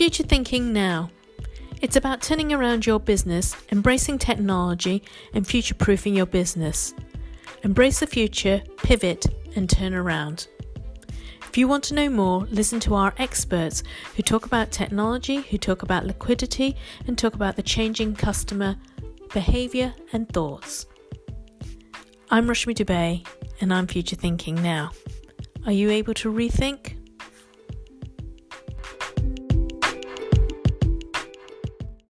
Future Thinking Now. It's about turning around your business, embracing technology, and future proofing your business. Embrace the future, pivot, and turn around. If you want to know more, listen to our experts who talk about technology, who talk about liquidity, and talk about the changing customer behavior and thoughts. I'm Rashmi Dubey, and I'm Future Thinking Now. Are you able to rethink?